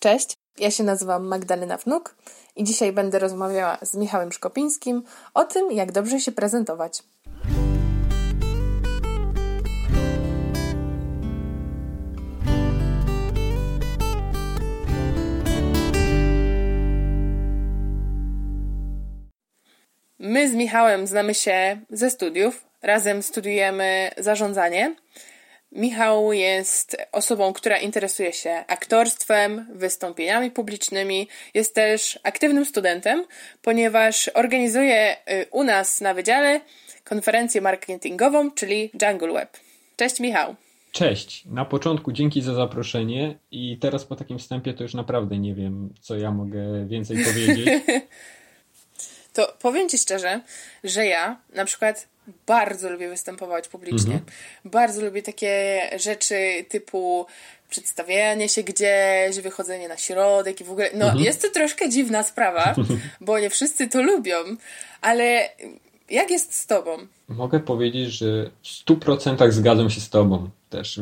Cześć, ja się nazywam Magdalena Wnuk i dzisiaj będę rozmawiała z Michałem Szkopińskim o tym, jak dobrze się prezentować. My z Michałem znamy się ze studiów. Razem studiujemy zarządzanie. Michał jest osobą, która interesuje się aktorstwem, wystąpieniami publicznymi. Jest też aktywnym studentem, ponieważ organizuje y, u nas na wydziale konferencję marketingową, czyli Jungle Web. Cześć Michał. Cześć. Na początku dzięki za zaproszenie i teraz po takim wstępie to już naprawdę nie wiem, co ja mogę więcej powiedzieć. to powiem Ci szczerze, że ja na przykład bardzo lubię występować publicznie. Mhm. Bardzo lubię takie rzeczy typu przedstawianie się gdzieś, wychodzenie na środek i w ogóle. No, mhm. jest to troszkę dziwna sprawa, bo nie wszyscy to lubią, ale jak jest z Tobą? Mogę powiedzieć, że w 100% zgadzam się z Tobą. Też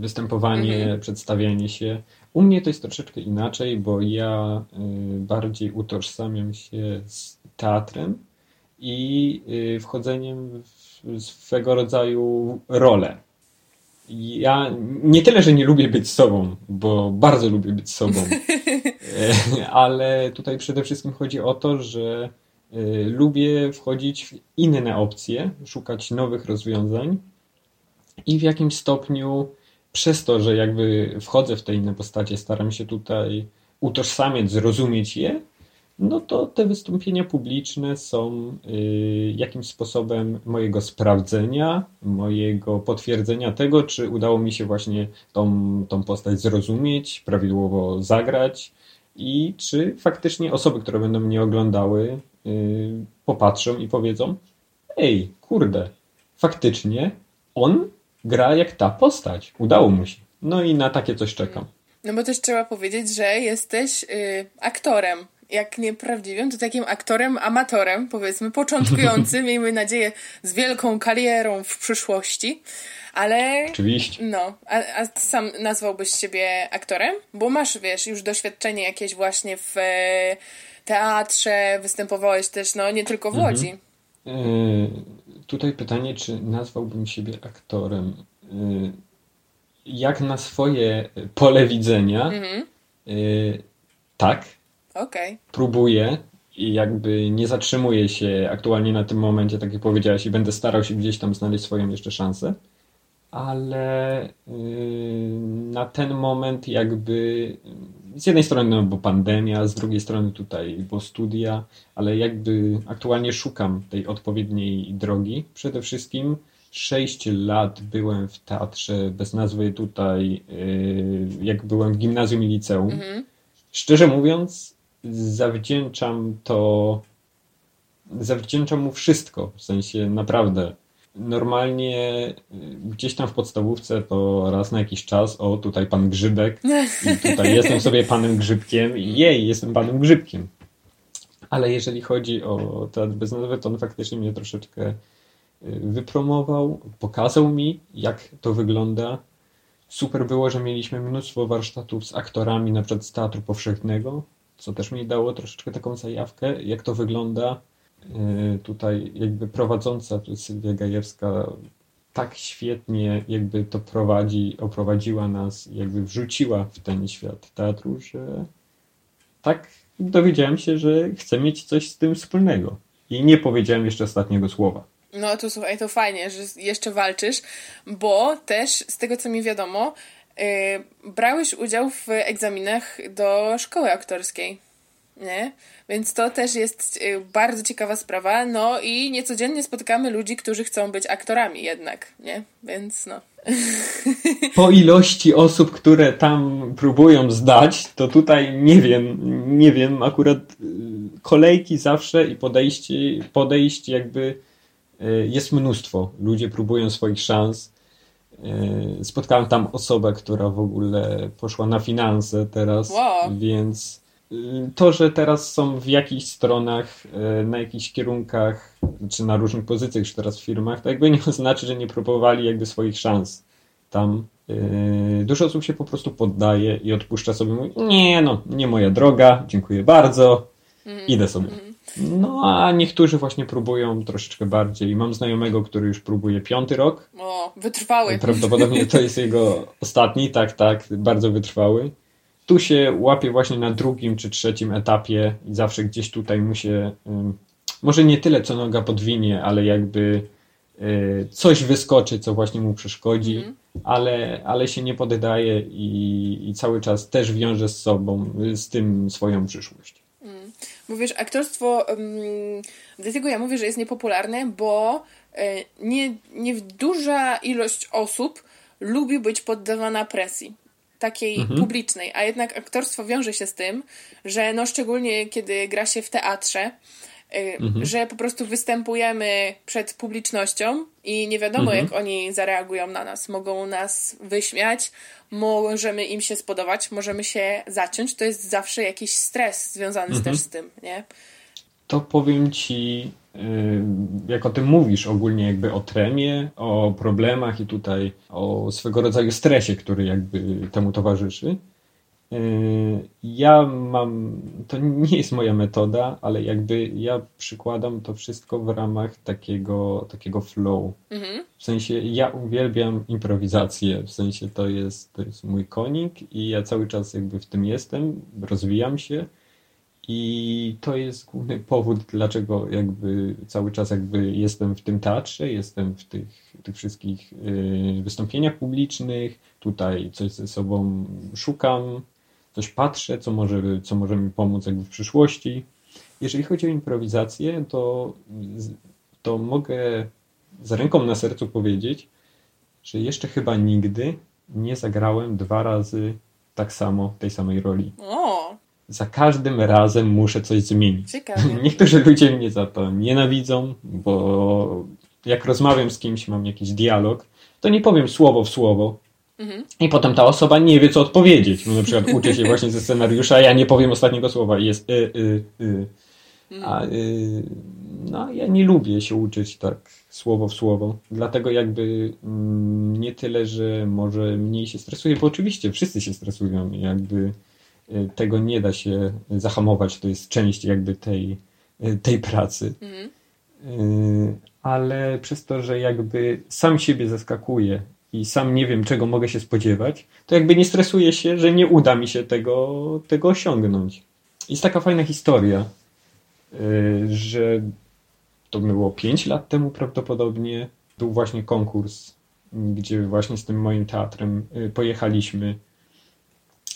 występowanie, mhm. przedstawianie się. U mnie to jest troszeczkę inaczej, bo ja y, bardziej utożsamiam się z teatrem i y, wchodzeniem w swego rodzaju rolę. Ja nie tyle, że nie lubię być sobą, bo bardzo lubię być sobą, e, ale tutaj przede wszystkim chodzi o to, że e, lubię wchodzić w inne opcje, szukać nowych rozwiązań i w jakimś stopniu przez to, że jakby wchodzę w te inne postacie, staram się tutaj utożsamiać, zrozumieć je, no to te wystąpienia publiczne są y, jakimś sposobem mojego sprawdzenia, mojego potwierdzenia tego, czy udało mi się właśnie tą, tą postać zrozumieć, prawidłowo zagrać i czy faktycznie osoby, które będą mnie oglądały, y, popatrzą i powiedzą: Ej, kurde, faktycznie on gra jak ta postać. Udało mu się. No i na takie coś czekam. No bo też trzeba powiedzieć, że jesteś y, aktorem jak nie prawdziwym, to takim aktorem, amatorem, powiedzmy, początkującym, miejmy nadzieję, z wielką karierą w przyszłości. Ale. Oczywiście. No, a, a sam nazwałbyś siebie aktorem? Bo masz, wiesz, już doświadczenie jakieś właśnie w e, teatrze, występowałeś też, no nie tylko w mhm. Łodzi. Mhm. tutaj pytanie, czy nazwałbym siebie aktorem? E, jak na swoje pole widzenia, mhm. tak, Okay. Próbuję i jakby nie zatrzymuję się aktualnie na tym momencie, tak jak powiedziałaś, i będę starał się gdzieś tam znaleźć swoją jeszcze szansę. Ale yy, na ten moment jakby z jednej strony no, bo pandemia, z drugiej strony tutaj bo studia, ale jakby aktualnie szukam tej odpowiedniej drogi. Przede wszystkim 6 lat byłem w teatrze bez nazwy tutaj, yy, jak byłem w gimnazjum i liceum. -hmm. Szczerze mówiąc, zawdzięczam to, zawdzięczam mu wszystko, w sensie naprawdę. Normalnie y, gdzieś tam w podstawówce to raz na jakiś czas, o tutaj pan Grzybek i tutaj jestem sobie panem Grzybkiem i jej, jestem panem Grzybkiem. Ale jeżeli chodzi o teatr bez nazwy, to on faktycznie mnie troszeczkę y, wypromował, pokazał mi, jak to wygląda. Super było, że mieliśmy mnóstwo warsztatów z aktorami, na przykład z Teatru Powszechnego, co też mi dało troszeczkę taką zajawkę, jak to wygląda. E, tutaj jakby prowadząca, Sylwia Gajewska tak świetnie jakby to prowadzi, oprowadziła nas, jakby wrzuciła w ten świat teatru, że tak dowiedziałem się, że chcę mieć coś z tym wspólnego. I nie powiedziałem jeszcze ostatniego słowa. No to słuchaj, to fajnie, że jeszcze walczysz, bo też z tego co mi wiadomo, Y, brałeś udział w egzaminach do szkoły aktorskiej. Nie? Więc to też jest y, bardzo ciekawa sprawa. No i niecodziennie spotykamy ludzi, którzy chcą być aktorami jednak, nie? Więc no. Po ilości osób, które tam próbują zdać, to tutaj nie wiem, nie wiem, akurat y, kolejki zawsze i podejście, podejść jakby jest mnóstwo. Ludzie próbują swoich szans spotkałem tam osobę, która w ogóle poszła na finanse teraz, wow. więc y, to, że teraz są w jakichś stronach, e, na jakichś kierunkach, czy na różnych pozycjach już teraz w firmach, to jakby nie oznacza, że nie próbowali jakby swoich szans tam Yy, dużo osób się po prostu poddaje i odpuszcza sobie, mówi, nie no, nie moja droga, dziękuję bardzo, mm. idę sobie. No a niektórzy właśnie próbują troszeczkę bardziej. Mam znajomego, który już próbuje piąty rok. O, wytrwały. Prawdopodobnie to jest jego ostatni, tak, tak, bardzo wytrwały. Tu się łapie właśnie na drugim czy trzecim etapie i zawsze gdzieś tutaj mu się, może nie tyle co noga podwinie, ale jakby y, coś wyskoczy, co właśnie mu przeszkodzi. Mm ale, ale się nie poddaje i, i cały czas też wiąże z sobą, z tym swoją przyszłość. Mówisz, aktorstwo, um, dlatego ja mówię, że jest niepopularne, bo e, nie, nie duża ilość osób lubi być poddawana presji takiej mhm. publicznej, a jednak aktorstwo wiąże się z tym, że no szczególnie kiedy gra się w teatrze, mhm. że po prostu występujemy przed publicznością i nie wiadomo, mhm. jak oni zareagują na nas. Mogą nas wyśmiać, możemy im się spodobać, możemy się zaciąć. To jest zawsze jakiś stres związany mhm. też z tym, nie? To powiem ci, y, jak o tym mówisz, ogólnie jakby o tremie, o problemach i tutaj o swego rodzaju stresie, który jakby temu towarzyszy ja mam, to nie jest moja metoda, ale jakby ja przykładam to wszystko w ramach takiego, takiego flow. Mhm. W sensie ja uwielbiam improwizację, w sensie to jest, to jest mój konik i ja cały czas jakby w tym jestem, rozwijam się i to jest główny powód, dlaczego jakby cały czas jakby jestem w tym teatrze, jestem w tych, tych wszystkich yy, wystąpieniach publicznych, tutaj coś ze sobą szukam, coś patrzę, co może, co może mi pomóc jakby w przyszłości. Jeżeli chodzi o improwizację, to, to mogę z ręką na sercu powiedzieć, że jeszcze chyba nigdy nie zagrałem dwa razy tak samo tej samej roli. O. Za każdym razem muszę coś zmienić. Ciekawe. Niektórzy ludzie mnie za to nienawidzą, bo jak rozmawiam z kimś, mam jakiś dialog, to nie powiem słowo w słowo, Mhm. I potem ta osoba nie wie, co odpowiedzieć. Na przykład uczy się właśnie ze scenariusza, ja nie powiem ostatniego słowa i jest y, y, y. A y, no, ja nie lubię się uczyć tak słowo w słowo. Dlatego jakby mm, nie tyle, że może mniej się stresuję, bo oczywiście wszyscy się stresują jakby y, tego nie da się zahamować. To jest część jakby tej, y, tej pracy. Mhm. Ale przez to, że jakby sam siebie zaskakuje i sam nie wiem, czego mogę się spodziewać, to jakby nie stresuję się, że nie uda mi się tego, tego osiągnąć. Jest taka fajna historia, y, że to było 5 lat temu prawdopodobnie. Był właśnie konkurs, gdzie właśnie z tym moim teatrem y, pojechaliśmy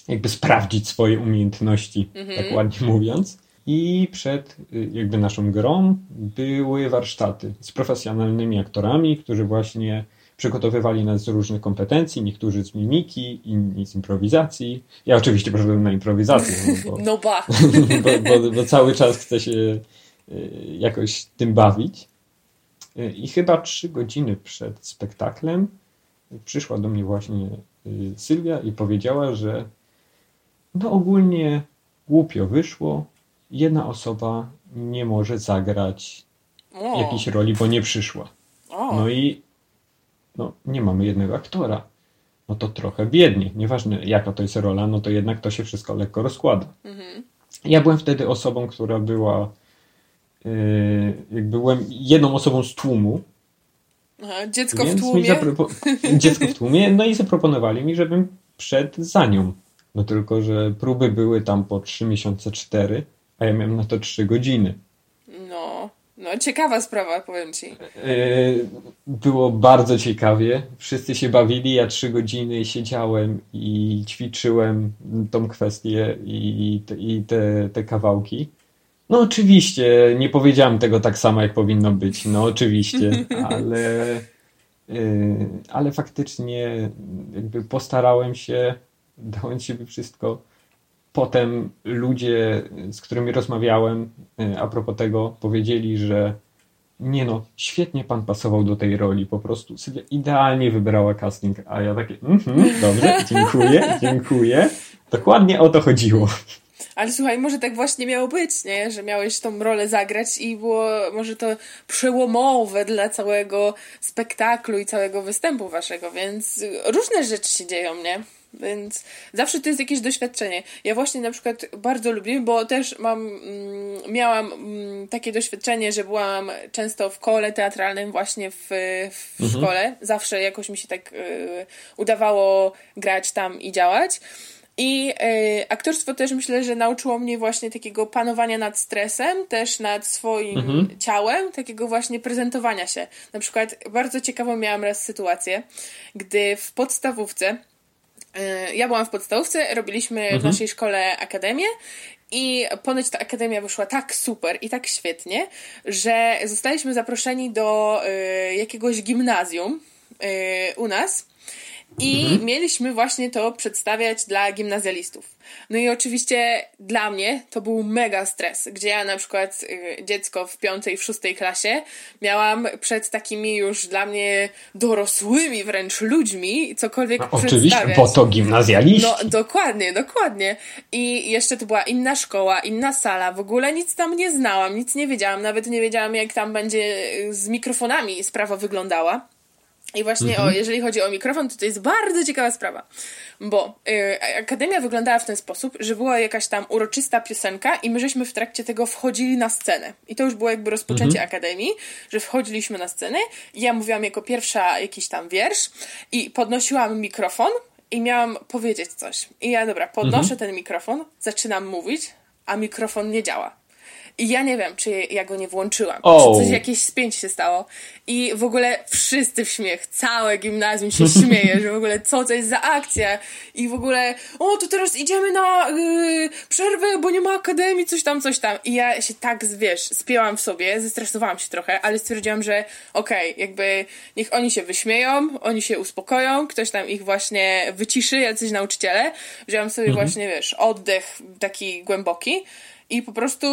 jakby sprawdzić swoje umiejętności, mhm. tak ładnie mówiąc. I przed y, jakby naszą grą były warsztaty z profesjonalnymi aktorami, którzy właśnie przygotowywali nas z różnych kompetencji, niektórzy z mimiki, inni z improwizacji. Ja oczywiście poszedłem na improwizację. No, bo, no ba. Bo, bo, bo, cały czas chcę się y, jakoś tym bawić. Y, I chyba trzy godziny przed spektaklem przyszła do mnie właśnie y, Sylwia i powiedziała, że no ogólnie głupio wyszło. Jedna osoba nie może zagrać o. jakiejś roli, bo nie przyszła. O. No i no nie mamy jednego aktora. No to trochę biednie. Nieważne jaka to jest rola, no to jednak to się wszystko lekko rozkłada. Mhm. Ja byłem wtedy osobą, która była yy, byłem jedną osobą z tłumu. Aha, dziecko w tłumie. dziecko w tłumie, no i zaproponowali mi, żebym wszedł za nią. No tylko, że próby były tam po 3 miesiące 4, a ja miałem na to 3 godziny. No. Ciekawa sprawa, powiem ci. E, było bardzo ciekawie. Wszyscy się bawili. Ja trzy godziny siedziałem i ćwiczyłem tą kwestię i, i te, te kawałki. No, oczywiście, nie powiedziałem tego tak samo, jak powinno być. No, oczywiście, ale, e, ale faktycznie jakby postarałem się, dałem siebie wszystko Potem ludzie, z którymi rozmawiałem e, a propos tego, powiedzieli, że nie no, świetnie pan pasował do tej roli, po prostu Sylwia idealnie wybrała casting, a ja takie, mhm, dobrze, dziękuję, dziękuję. Dokładnie o to chodziło. Ale słuchaj, może tak właśnie miało być, nie? Że miałeś tą rolę zagrać i było może to przełomowe dla całego spektaklu i całego występu waszego, więc różne rzeczy się dzieją, nie? Więc zawsze to jest jakieś doświadczenie. Ja właśnie na przykład bardzo lubię, bo też mam, mm, miałam mm, takie doświadczenie, że byłam często w kole teatralnym właśnie w, w mhm. szkole. Zawsze jakoś mi się tak y, udawało grać tam i działać. I y, aktorstwo też myślę, że nauczyło mnie właśnie takiego panowania nad stresem, też nad swoim mhm. ciałem, takiego właśnie prezentowania się. Na przykład bardzo ciekawą miałam raz sytuację, gdy w podstawówce ja byłam w podstawówce, robiliśmy mhm. w naszej szkole akademię i ponoć ta akademia wyszła tak super i tak świetnie, że zostaliśmy zaproszeni do y, jakiegoś gimnazjum y, u nas i mhm. mieliśmy właśnie to przedstawiać dla gimnazjalistów. No i oczywiście dla mnie to był mega stres, gdzie ja na przykład y, dziecko w piątej, w szóstej klasie miałam przed takimi już dla mnie dorosłymi wręcz ludźmi cokolwiek no, Oczywiście, bo to gimnazjaliści. No dokładnie, dokładnie. I jeszcze to była inna szkoła, inna sala, w ogóle nic tam nie znałam, nic nie wiedziałam, nawet nie wiedziałam jak tam będzie z mikrofonami sprawa wyglądała. I właśnie, mhm. o, jeżeli chodzi o mikrofon, to to jest bardzo ciekawa sprawa, bo y, Akademia wyglądała w ten sposób, że była jakaś tam uroczysta piosenka i my żeśmy w trakcie tego wchodzili na scenę. I to już było jakby rozpoczęcie mhm. Akademii, że wchodziliśmy na scenę i ja mówiłam jako pierwsza jakiś tam wiersz i podnosiłam mikrofon i miałam powiedzieć coś. I ja, dobra, podnoszę mhm. ten mikrofon, zaczynam mówić, a mikrofon nie działa. I ja nie wiem, czy ja go nie włączyłam. Oh. Czy coś, jakieś spięć się stało. I w ogóle wszyscy w śmiech, całe gimnazjum się śmieje, że w ogóle co to jest za akcja. I w ogóle, o, to teraz idziemy na yy, przerwę, bo nie ma akademii, coś tam, coś tam. I ja się tak, wiesz, spięłam w sobie, zestresowałam się trochę, ale stwierdziłam, że okej, okay, jakby niech oni się wyśmieją, oni się uspokoją, ktoś tam ich właśnie wyciszy, jacyś nauczyciele. Wziąłam sobie mhm. właśnie, wiesz, oddech taki głęboki i po prostu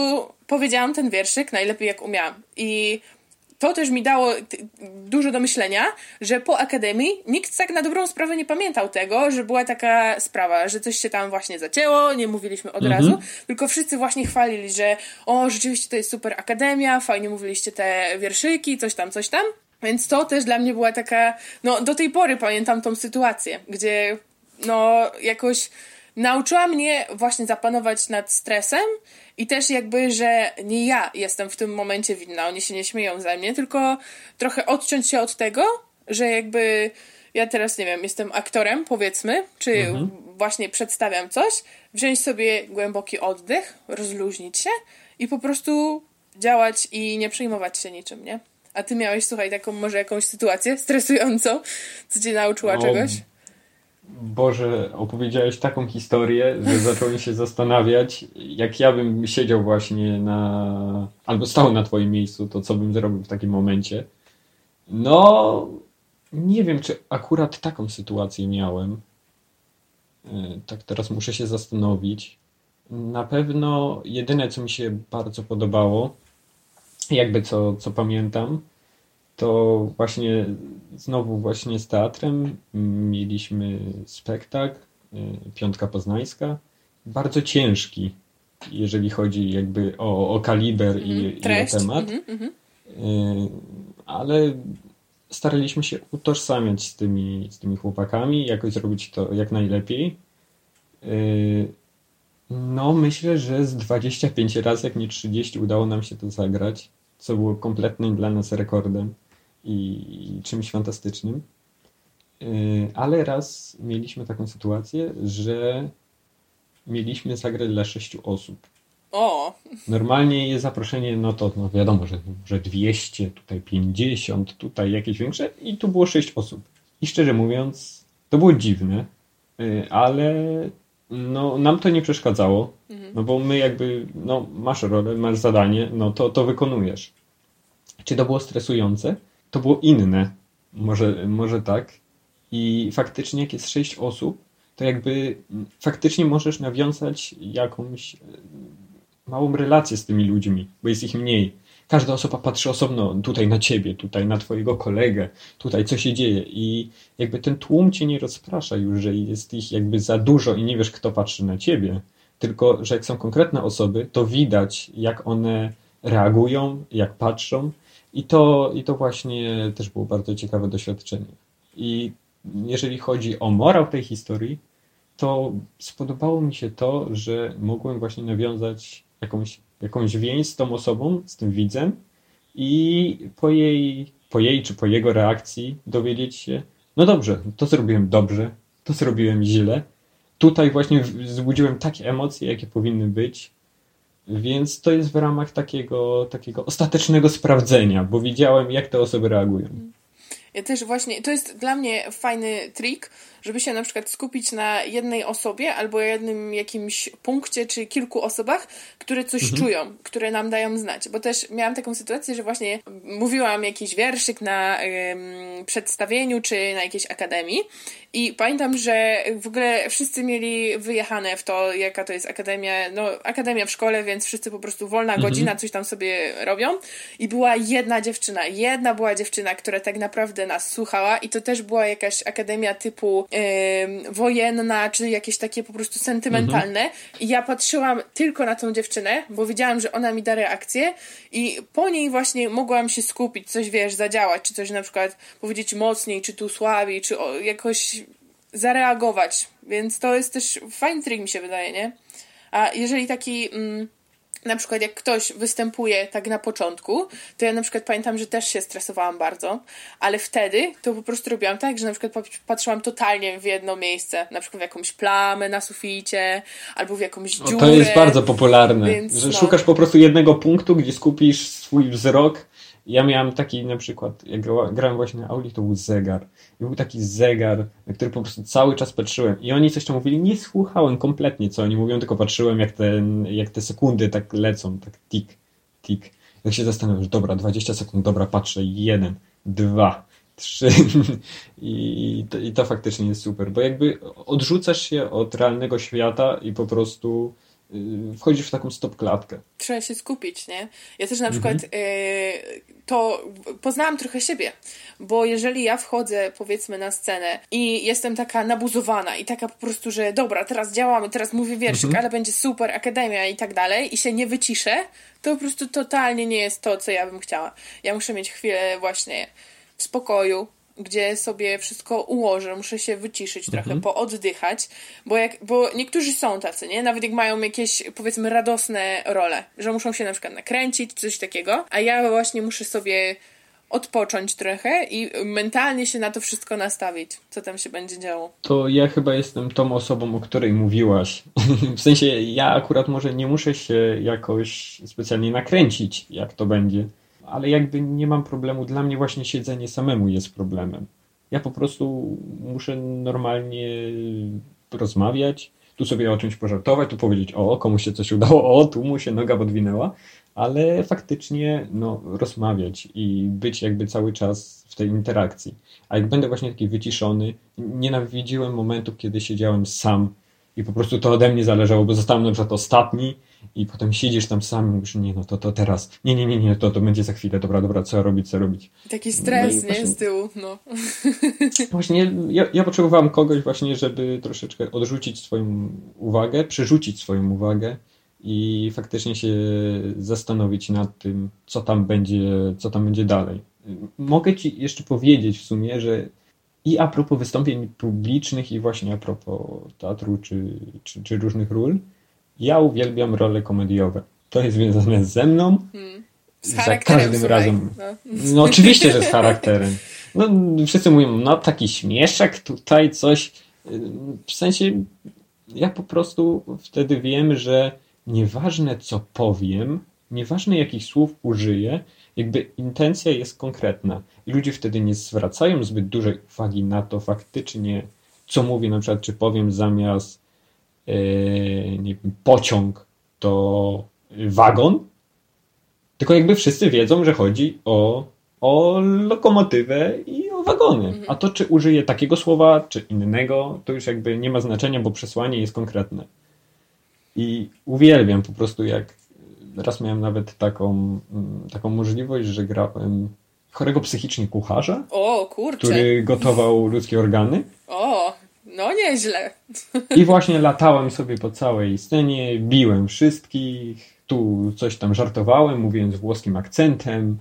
powiedziałam ten wierszyk najlepiej jak umiałam. I to też mi dało dużo do myślenia, że po akademii nikt tak na dobrą sprawę nie pamiętał tego, że była taka sprawa, że coś się tam właśnie zacięło, nie mówiliśmy od mhm. razu, tylko wszyscy właśnie chwalili, że o, rzeczywiście to jest super akademia, fajnie mówiliście te wierszyki, coś tam, coś tam. Więc to też dla mnie była taka, no do tej pory pamiętam tą sytuację, gdzie no jakoś nauczyła mnie właśnie zapanować nad stresem i też jakby, że nie ja jestem w tym momencie winna, oni się nie śmieją ze mnie, tylko trochę odciąć się od tego, że jakby ja teraz, nie wiem, jestem aktorem, powiedzmy, czy mhm. właśnie przedstawiam coś, wziąć sobie głęboki oddech, rozluźnić się i po prostu działać i nie przejmować się niczym, nie? A ty miałeś, słuchaj, taką może jakąś sytuację stresującą, co cię nauczyła no, czegoś? Boże, opowiedziałeś taką historię, że zacząłem się zastanawiać, jak ja bym siedział właśnie na. albo stał na Twoim miejscu, to co bym zrobił w takim momencie. No, nie wiem, czy akurat taką sytuację miałem. E, tak teraz muszę się zastanowić. Na pewno jedyne, co mi się bardzo podobało, jakby co, co pamiętam, to właśnie znowu właśnie z teatrem mieliśmy spektakl y, Piątka Poznańska, bardzo ciężki, jeżeli chodzi jakby o, o kaliber i, mm, i, o temat, mm -hmm. ale staraliśmy się utożsamiać z tymi, z tymi chłopakami, jakoś zrobić to jak najlepiej. Y, no, myślę, że z 25 razy, jak nie 30, udało nam się to zagrać, co było kompletnym dla nas rekordem i czymś fantastycznym. Y, ale raz mieliśmy taką sytuację, że mieliśmy zagrać dla sześciu osób. O! Normalnie jest zaproszenie, no to no wiadomo, że, że 200, tutaj 50, tutaj jakieś większe i tu było sześć osób. I szczerze mówiąc, to było dziwne, y, ale no, nam to nie przeszkadzało, mhm. no bo my jakby, no masz rolę, masz zadanie, no to, to wykonujesz. Czy to było stresujące? To było inne. Może, może tak. I faktycznie, jak jest sześć osób, to jakby faktycznie możesz nawiązać jakąś e, małą relację z tymi ludźmi, bo jest ich mniej. Każda osoba patrzy osobno tutaj na ciebie, tutaj na twojego kolegę, tutaj co się dzieje i jakby ten tłum cię nie rozprasza już, że jest ich jakby za dużo i nie wiesz, kto patrzy na ciebie, tylko że jak są konkretne osoby, to widać, jak one reagują, jak patrzą. I to, I to właśnie też było bardzo ciekawe doświadczenie. I jeżeli chodzi o morał tej historii, to spodobało mi się to, że mogłem właśnie nawiązać jakąś, jakąś więź z tą osobą, z tym widzem i po jej, po jej czy po jego reakcji dowiedzieć się, no dobrze, to zrobiłem dobrze, to zrobiłem źle. Tutaj właśnie wzbudziłem takie emocje, jakie powinny być, więc to jest w ramach takiego, takiego ostatecznego sprawdzenia, bo widziałem, jak te osoby reagują. Ja też właśnie, to jest dla mnie fajny trik, żeby się na przykład skupić na jednej osobie albo jednym jakimś punkcie czy kilku osobach, które coś mhm. czują, które nam dają znać. Bo też miałam taką sytuację, że właśnie mówiłam jakiś wierszyk na ym, przedstawieniu czy na jakiejś akademii i pamiętam, że w ogóle wszyscy mieli wyjechane w to, jaka to jest akademia, no akademia w szkole, więc wszyscy po prostu wolna mhm. godzina, coś tam sobie robią. I była jedna dziewczyna, jedna była dziewczyna, która tak naprawdę nas słuchała i to też była jakaś akademia typu yy, wojenna, czy jakieś takie po prostu sentymentalne. Mhm. I ja patrzyłam tylko na tą dziewczynę, bo wiedziałam, że ona mi da reakcję i po niej właśnie mogłam się skupić, coś wiesz, zadziałać, czy coś na przykład powiedzieć mocniej, czy tu słabiej, czy o, jakoś zareagować. Więc to jest też fajny trik, mi się wydaje, nie? A jeżeli taki. Mm, na przykład jak ktoś występuje tak na początku, to ja na przykład pamiętam, że też się stresowałam bardzo, ale wtedy to po prostu robiłam tak, że na przykład patrzyłam totalnie w jedno miejsce, na przykład w jakąś plamę na suficie, albo w jakąś dziurę. O, to jest bardzo popularne, więc, że no. szukasz po prostu jednego punktu, gdzie skupisz swój wzrok ja miałem taki na przykład, jak grałem właśnie na Auli, to był zegar. I był taki zegar, na który po prostu cały czas patrzyłem. I oni coś tam mówili, nie słuchałem kompletnie, co oni mówią, tylko patrzyłem, jak, ten, jak te sekundy tak lecą, tak tik, tik. Jak się zastanawiam, że dobra, 20 sekund, dobra, patrzę, jeden, dwa, trzy. I to, I to faktycznie jest super, bo jakby odrzucasz się od realnego świata i po prostu wchodzisz w taką stop-klatkę. Trzeba się skupić, nie? Ja też na przykład mhm. y, to poznałam trochę siebie, bo jeżeli ja wchodzę powiedzmy na scenę i jestem taka nabuzowana i taka po prostu, że dobra, teraz działamy, teraz mówię wierszyk, mhm. ale będzie super, akademia i tak dalej i się nie wyciszę, to po prostu totalnie nie jest to, co ja bym chciała. Ja muszę mieć chwilę właśnie w spokoju, gdzie sobie wszystko ułożę, muszę się wyciszyć mhm. trochę, pooddychać, bo, jak, bo niektórzy są tacy, nie? Nawet jak mają jakieś, powiedzmy, radosne role, że muszą się na przykład nakręcić, coś takiego, a ja właśnie muszę sobie odpocząć trochę i mentalnie się na to wszystko nastawić, co tam się będzie działo. To ja chyba jestem tą osobą, o której mówiłaś. w sensie ja akurat może nie muszę się jakoś specjalnie nakręcić, jak to będzie ale jakby nie mam problemu. Dla mnie właśnie siedzenie samemu jest problemem. Ja po prostu muszę normalnie rozmawiać, tu sobie o czymś pożartować, tu powiedzieć, o, komuś się coś udało, o, tu mu się noga podwinęła, ale faktycznie no, rozmawiać i być jakby cały czas w tej interakcji. A jak będę właśnie taki wyciszony, nienawidziłem momentów, kiedy siedziałem sam i po prostu to ode mnie zależało, bo zostałem na przykład ostatni i potem siedzisz tam sam i mówisz, nie, no to, to teraz, nie, nie, nie, nie, to, to będzie za chwilę, dobra, dobra, co robić, co robić. Taki stres, no nie, właśnie, z tyłu, no. Właśnie ja, ja potrzebowałem kogoś właśnie, żeby troszeczkę odrzucić swoją uwagę, przerzucić swoją uwagę i faktycznie się zastanowić nad tym, co tam będzie, co tam będzie dalej. Mogę Ci jeszcze powiedzieć w sumie, że i a propos wystąpień publicznych i właśnie a propos teatru czy, czy, czy różnych ról, ja uwielbiam role komediowe. To jest związane ze mną. Hmm. Z za każdym słuchaj. razem. No. no. oczywiście, że z charakterem. No, wszyscy mówią, no taki śmieszek tutaj, coś. W sensie, ja po prostu wtedy wiem, że nieważne co powiem, nieważne jakich słów użyję, jakby intencja jest konkretna. I ludzie wtedy nie zwracają zbyt dużej uwagi na to faktycznie, co mówię, na przykład, czy powiem zamiast nie wiem, pociąg to wagon, tylko jakby wszyscy wiedzą, że chodzi o, o lokomotywę i o wagony. A to, czy użyję takiego słowa, czy innego, to już jakby nie ma znaczenia, bo przesłanie jest konkretne. I uwielbiam po prostu, jak raz miałem nawet taką, taką możliwość, że grałem chorego psychicznie kucharza. O, kurczę. Który gotował ludzkie organy. O, No nieźle. I właśnie latałem sobie po całej scenie, biłem wszystkich, tu coś tam żartowałem, mówiąc włoskim akcentem.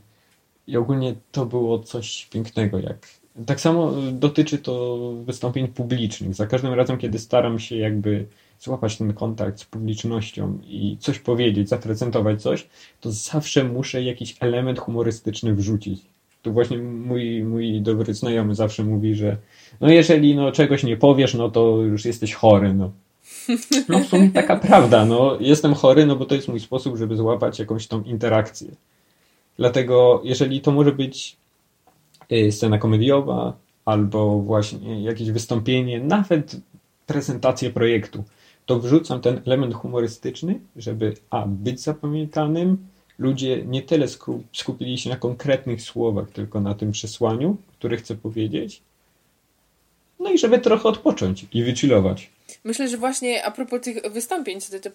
I ogólnie to było coś pięknego. Jak... Tak samo dotyczy to wystąpień publicznych. Za każdym razem, kiedy staram się jakby złapać ten kontakt z publicznością i coś powiedzieć, zaprezentować coś, to zawsze muszę jakiś element humorystyczny wrzucić. Tu właśnie mój, mój dobry znajomy zawsze mówi, że no jeżeli no czegoś nie powiesz, no to już jesteś chory, no. No w sumie taka prawda, no jestem chory, no bo to jest mój sposób, żeby złapać jakąś tą interakcję. Dlatego jeżeli to może być y, scena komediowa, albo właśnie jakieś wystąpienie, nawet prezentację projektu, to wrzucam ten element humorystyczny, żeby a, być zapamiętanym, ludzie nie tyle skupili się na konkretnych słowach, tylko na tym przesłaniu, które chcę powiedzieć, no i żeby trochę odpocząć i wychillować. Myślę, że właśnie a propos tych wystąpień, co ty,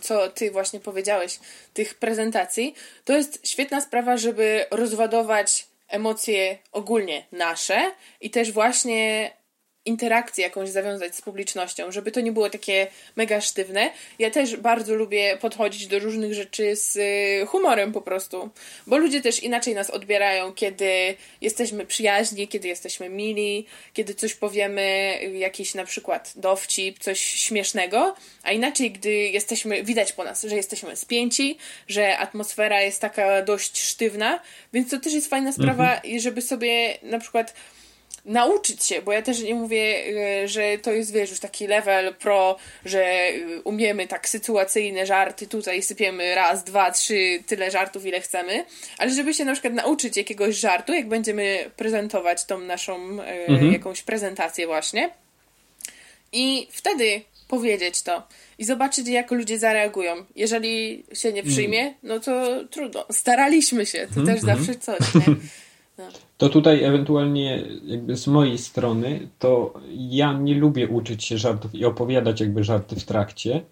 co ty właśnie powiedziałeś, tych prezentacji, to jest świetna sprawa, żeby rozładować emocje ogólnie nasze i też właśnie interakcję jakąś zawiązać z publicznością, żeby to nie było takie mega sztywne. Ja też bardzo lubię podchodzić do różnych rzeczy z y, humorem po prostu, bo ludzie też inaczej nas odbierają, kiedy jesteśmy przyjaźni, kiedy jesteśmy mili, kiedy coś powiemy, jakiś na przykład dowcip, coś śmiesznego, a inaczej, gdy jesteśmy, widać po nas, że jesteśmy spięci, że atmosfera jest taka dość sztywna, więc to też jest fajna sprawa, mhm. żeby sobie na przykład nauczyć się, bo ja też nie mówię, e, że to jest, wiesz, już taki level pro, że e, umiemy tak sytuacyjne żarty, tutaj sypiemy raz, dwa, trzy, tyle żartów, ile chcemy, ale żeby się na przykład nauczyć jakiegoś żartu, jak będziemy prezentować tą naszą e, mhm. jakąś prezentację właśnie i wtedy powiedzieć to i zobaczyć, jak ludzie zareagują. Jeżeli się nie przyjmie, mm. no to trudno. Staraliśmy się, to mm, też mm. zawsze coś, nie? No. To tutaj ewentualnie jakby z mojej strony, to ja nie lubię uczyć się żartów i opowiadać jakby żarty w trakcie,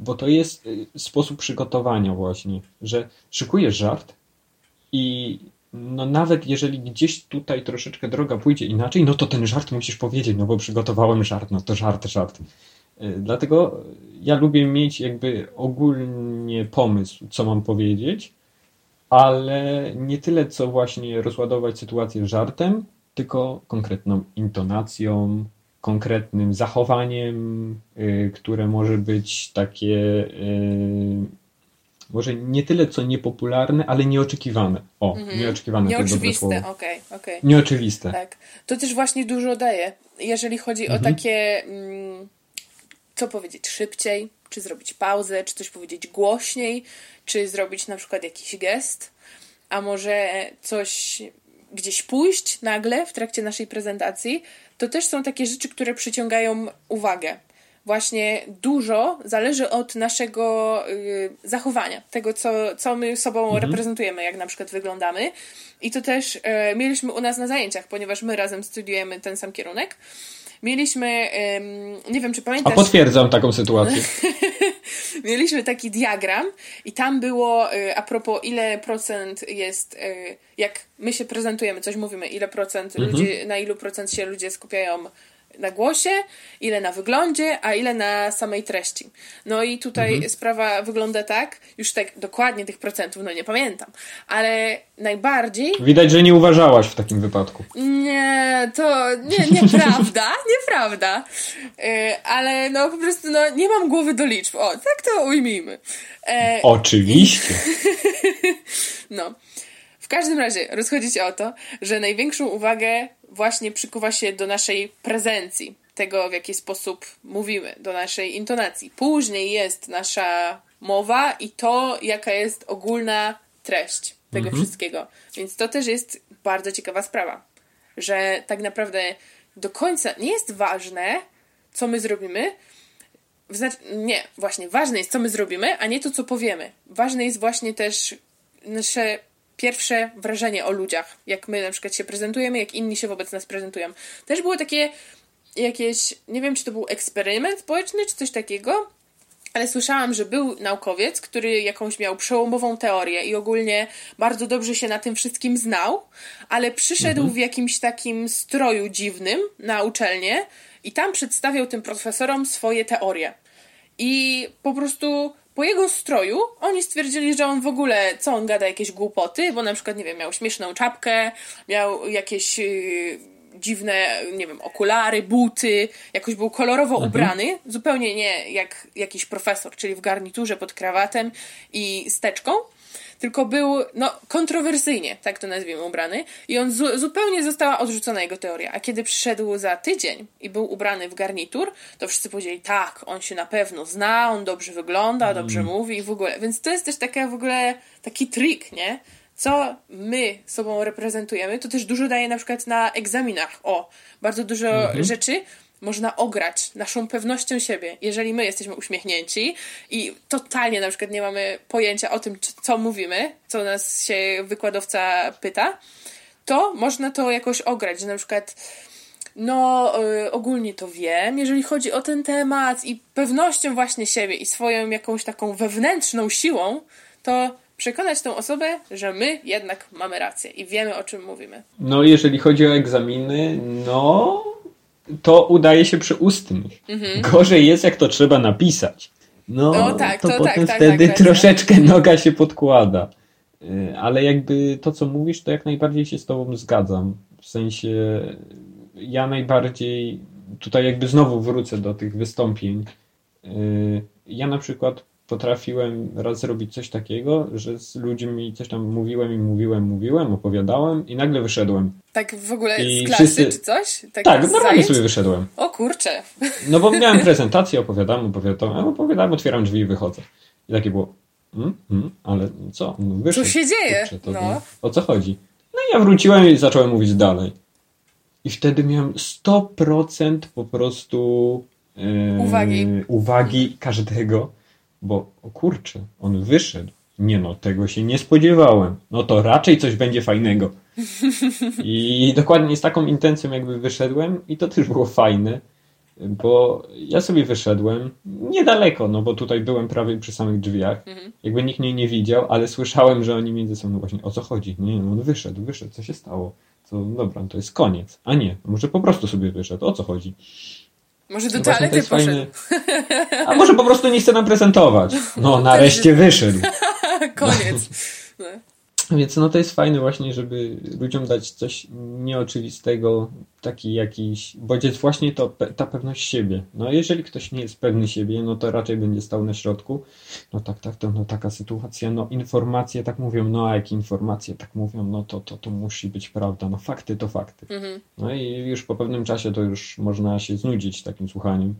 bo to jest y, sposób przygotowania właśnie, że szykujesz żart i no nawet jeżeli gdzieś tutaj troszeczkę droga pójdzie inaczej, no to ten żart musisz powiedzieć, no bo przygotowałem żart, no to żart, żart. Y, dlatego ja lubię mieć jakby ogólnie pomysł, co mam powiedzieć, ale nie tyle co właśnie rozładować sytuację żartem, tylko konkretną intonacją, konkretnym zachowaniem, y, które może być takie y, może nie tyle co niepopularne, ale nieoczekiwane. O, mhm. nieoczekiwane Nieoczywiste, okej, okej. Okay, okay. Nieoczywiste. Tak. To też właśnie dużo daje, jeżeli chodzi mhm. o takie, mm, co powiedzieć, szybciej, czy zrobić pauzę, czy coś powiedzieć głośniej, czy zrobić na przykład jakiś gest, a może coś gdzieś pójść nagle w trakcie naszej prezentacji, to też są takie rzeczy, które przyciągają uwagę. Właśnie dużo zależy od naszego y, zachowania, tego, co, co my sobą mhm. reprezentujemy, jak na przykład wyglądamy. I to też y, mieliśmy u nas na zajęciach, ponieważ my razem studiujemy ten sam kierunek mieliśmy, nie wiem czy pamiętasz... A potwierdzam taką sytuację. mieliśmy taki diagram i tam było y, a propos ile procent jest, y, jak my się prezentujemy, coś mówimy, ile procent mhm. ludzi, na ilu procent się ludzie skupiają na głosie, ile na wyglądzie, a ile na samej treści. No i tutaj mhm. sprawa wygląda tak, już tak dokładnie tych procentów, no nie pamiętam, ale najbardziej... Widać, że nie uważałaś w takim wypadku. Nie, to nie, nieprawda, nieprawda. Yy, ale no po prostu no, nie mam głowy do liczb. O, tak to ujmijmy. E... Oczywiście. no. W każdym razie rozchodzi się o to, że największą uwagę właśnie przykuwa się do naszej prezencji, tego w jaki sposób mówimy, do naszej intonacji. Później jest nasza mowa i to, jaka jest ogólna treść tego mhm. wszystkiego. Więc to też jest bardzo ciekawa sprawa, że tak naprawdę do końca nie jest ważne, co my zrobimy. Nie, właśnie, ważne jest, co my zrobimy, a nie to, co powiemy. Ważne jest właśnie też nasze pierwsze wrażenie o ludziach, jak my na przykład się prezentujemy, jak inni się wobec nas prezentują. Też było takie jakieś, nie wiem czy to był eksperyment społeczny, czy coś takiego, ale słyszałam, że był naukowiec, który jakąś miał przełomową teorię i ogólnie bardzo dobrze się na tym wszystkim znał, ale przyszedł mhm. w jakimś takim stroju dziwnym na uczelnię i tam przedstawiał tym profesorom swoje teorie. I po prostu po jego stroju oni stwierdzili, że on w ogóle, co on gada, jakieś głupoty, bo na przykład, nie wiem, miał śmieszną czapkę, miał jakieś yy, dziwne, nie wiem, okulary, buty, jakoś był kolorowo mhm. ubrany, zupełnie nie jak jakiś profesor, czyli w garniturze pod krawatem i steczką tylko był, no, kontrowersyjnie, tak to nazwijmy, ubrany i on zu zupełnie została odrzucona jego teoria. A kiedy przyszedł za tydzień i był ubrany w garnitur, to wszyscy powiedzieli, tak, on się na pewno zna, on dobrze wygląda, mm. dobrze mówi i w ogóle. Więc to jest też taka w ogóle taki trik, nie? co my sobą reprezentujemy, to też dużo daje na przykład na egzaminach. O, bardzo dużo mhm. rzeczy można ograć naszą pewnością siebie, jeżeli my jesteśmy uśmiechnięci i totalnie na przykład nie mamy pojęcia o tym, co mówimy, co nas się wykładowca pyta, to można to jakoś ograć, że na przykład no yy, ogólnie to wiem, jeżeli chodzi o ten temat i pewnością właśnie siebie i swoją jakąś taką wewnętrzną siłą, to przekonać tą osobę, że my jednak mamy rację i wiemy o czym mówimy. No jeżeli chodzi o egzaminy, no to udaje się przy ustnych. Mhm. Gorzej jest, jak to trzeba napisać. No, o, tak, to, to, potem tak, tak wtedy tak, troszeczkę tak. noga się podkłada. Y, ale jakby to, co mówisz, to jak najbardziej się z tobą zgadzam. W sensie ja najbardziej tutaj jakby znowu wrócę do tych wystąpień. Y, ja na przykład potrafiłem raz zrobić coś takiego, że z ludźmi coś tam mówiłem i mówiłem, mówiłem, opowiadałem i nagle wyszedłem. Tak w ogóle I z klasy wszyscy... czy coś? Tak, tak normalnie zajęć? sobie wyszedłem. O kurczę. No bo miałem prezentację, opowiadam, opowiadam, opowiadam, otwieram drzwi i wychodzę. I takie było, mm, mm, ale co? No, wyszedł. Co się dzieje? Kurczę, no. O co chodzi? No i ja wróciłem i zacząłem mówić dalej. I wtedy miałem 100% po prostu e, uwagi. uwagi każdego bo o kurczę, on wyszedł. Nie no, tego się nie spodziewałem. No to raczej coś będzie fajnego. I dokładnie z taką intencją jakby wyszedłem i to też było fajne, bo ja sobie wyszedłem niedaleko, no bo tutaj byłem prawie przy samych drzwiach. Mhm. Jakby nikt mnie nie widział, ale słyszałem, że oni między sobą no właśnie o co chodzi. Nie, no on wyszedł, wyszedł, co się stało? To dobra, to jest koniec. A nie, może po prostu sobie wyszedł, o co chodzi? Może do toalety poszedł. A może po prostu nie chce nam prezentować. No, nareszcie wyszedł. Koniec. No. Więc no to jest fajne właśnie, żeby ludziom dać coś nieoczywistego, taki jakiś bodziec, właśnie to, ta pewność siebie. No jeżeli ktoś nie jest pewny siebie, no to raczej będzie stał na środku. No tak, tak, to no taka sytuacja, no informacje tak mówią, no a jak informacje tak mówią, no to, to, to musi być prawda. No fakty to fakty. Mhm. No i już po pewnym czasie to już można się znudzić takim słuchaniem.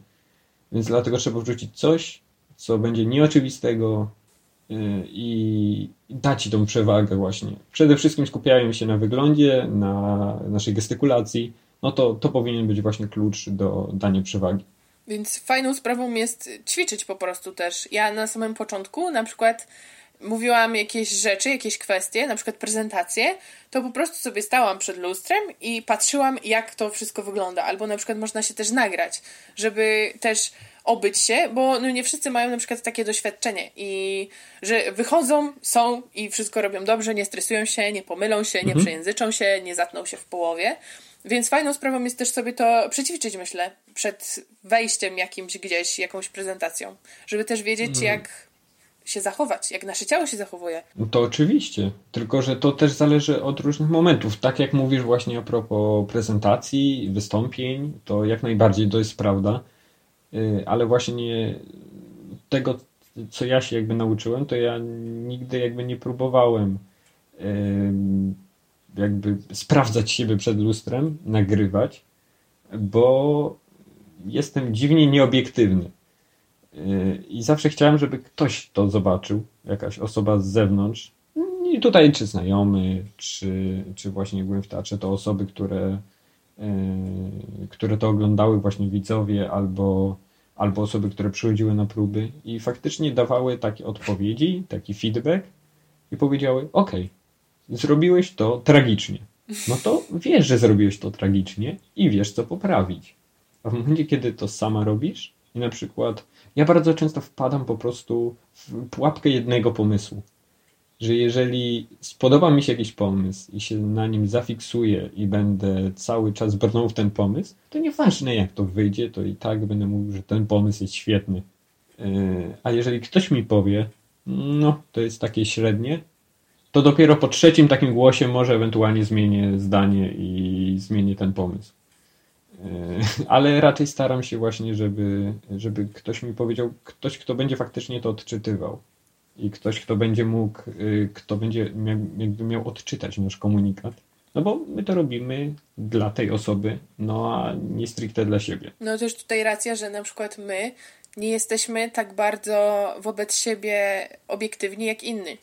Więc dlatego trzeba wrzucić coś, co będzie nieoczywistego, i da ci tą przewagę właśnie. Przede wszystkim skupiają się na wyglądzie, na naszej gestykulacji, no to, to powinien być właśnie klucz do dania przewagi. Więc fajną sprawą jest ćwiczyć po prostu też. Ja na samym początku na przykład mówiłam jakieś rzeczy, jakieś kwestie, na przykład prezentację, to po prostu sobie stałam przed lustrem i patrzyłam, jak to wszystko wygląda. Albo na przykład można się też nagrać, żeby też obyć się, bo no nie wszyscy mają na przykład takie doświadczenie i że wychodzą, są i wszystko robią dobrze, nie stresują się, nie pomylą się, nie mhm. przejęzyczą się, nie zatną się w połowie. Więc fajną sprawą jest też sobie to przećwiczyć, myślę, przed wejściem jakimś gdzieś, jakąś prezentacją, żeby też wiedzieć, mhm. jak się zachować, jak nasze ciało się zachowuje. No to oczywiście, tylko że to też zależy od różnych momentów. Tak jak mówisz właśnie a propos prezentacji, wystąpień, to jak najbardziej to jest prawda ale właśnie tego, co ja się jakby nauczyłem, to ja nigdy jakby nie próbowałem jakby sprawdzać siebie przed lustrem, nagrywać, bo jestem dziwnie nieobiektywny. Y, I zawsze chciałem, żeby ktoś to zobaczył, jakaś osoba z zewnątrz. I tutaj czy znajomy, czy, czy właśnie byłem w teatrze, to osoby, które Y, które to oglądały właśnie widzowie albo, albo osoby, które przychodziły na próby i faktycznie dawały takie odpowiedzi, taki feedback i powiedziały, ok, zrobiłeś to tragicznie. No to wiesz, że zrobiłeś to tragicznie i wiesz, co poprawić. A w momencie, kiedy to sama robisz i na przykład ja bardzo często wpadam po prostu w pułapkę jednego pomysłu. Że jeżeli spodoba mi się jakiś pomysł i się na nim zafiksuję i będę cały czas brnął w ten pomysł, to nieważne jak to wyjdzie, to i tak będę mówił, że ten pomysł jest świetny. Yy, a jeżeli ktoś mi powie, no to jest takie średnie, to dopiero po trzecim takim głosie może ewentualnie zmienię zdanie i zmienię ten pomysł. Yy, ale raczej staram się właśnie, żeby, żeby ktoś mi powiedział, ktoś, kto będzie faktycznie to odczytywał i ktoś, kto będzie mógł, yy, kto będzie miał, jakby miał odczytać nasz komunikat. No bo my to robimy dla tej osoby, no a nie stricte dla siebie. No też tutaj racja, że na przykład my nie jesteśmy tak bardzo wobec siebie obiektywni jak inni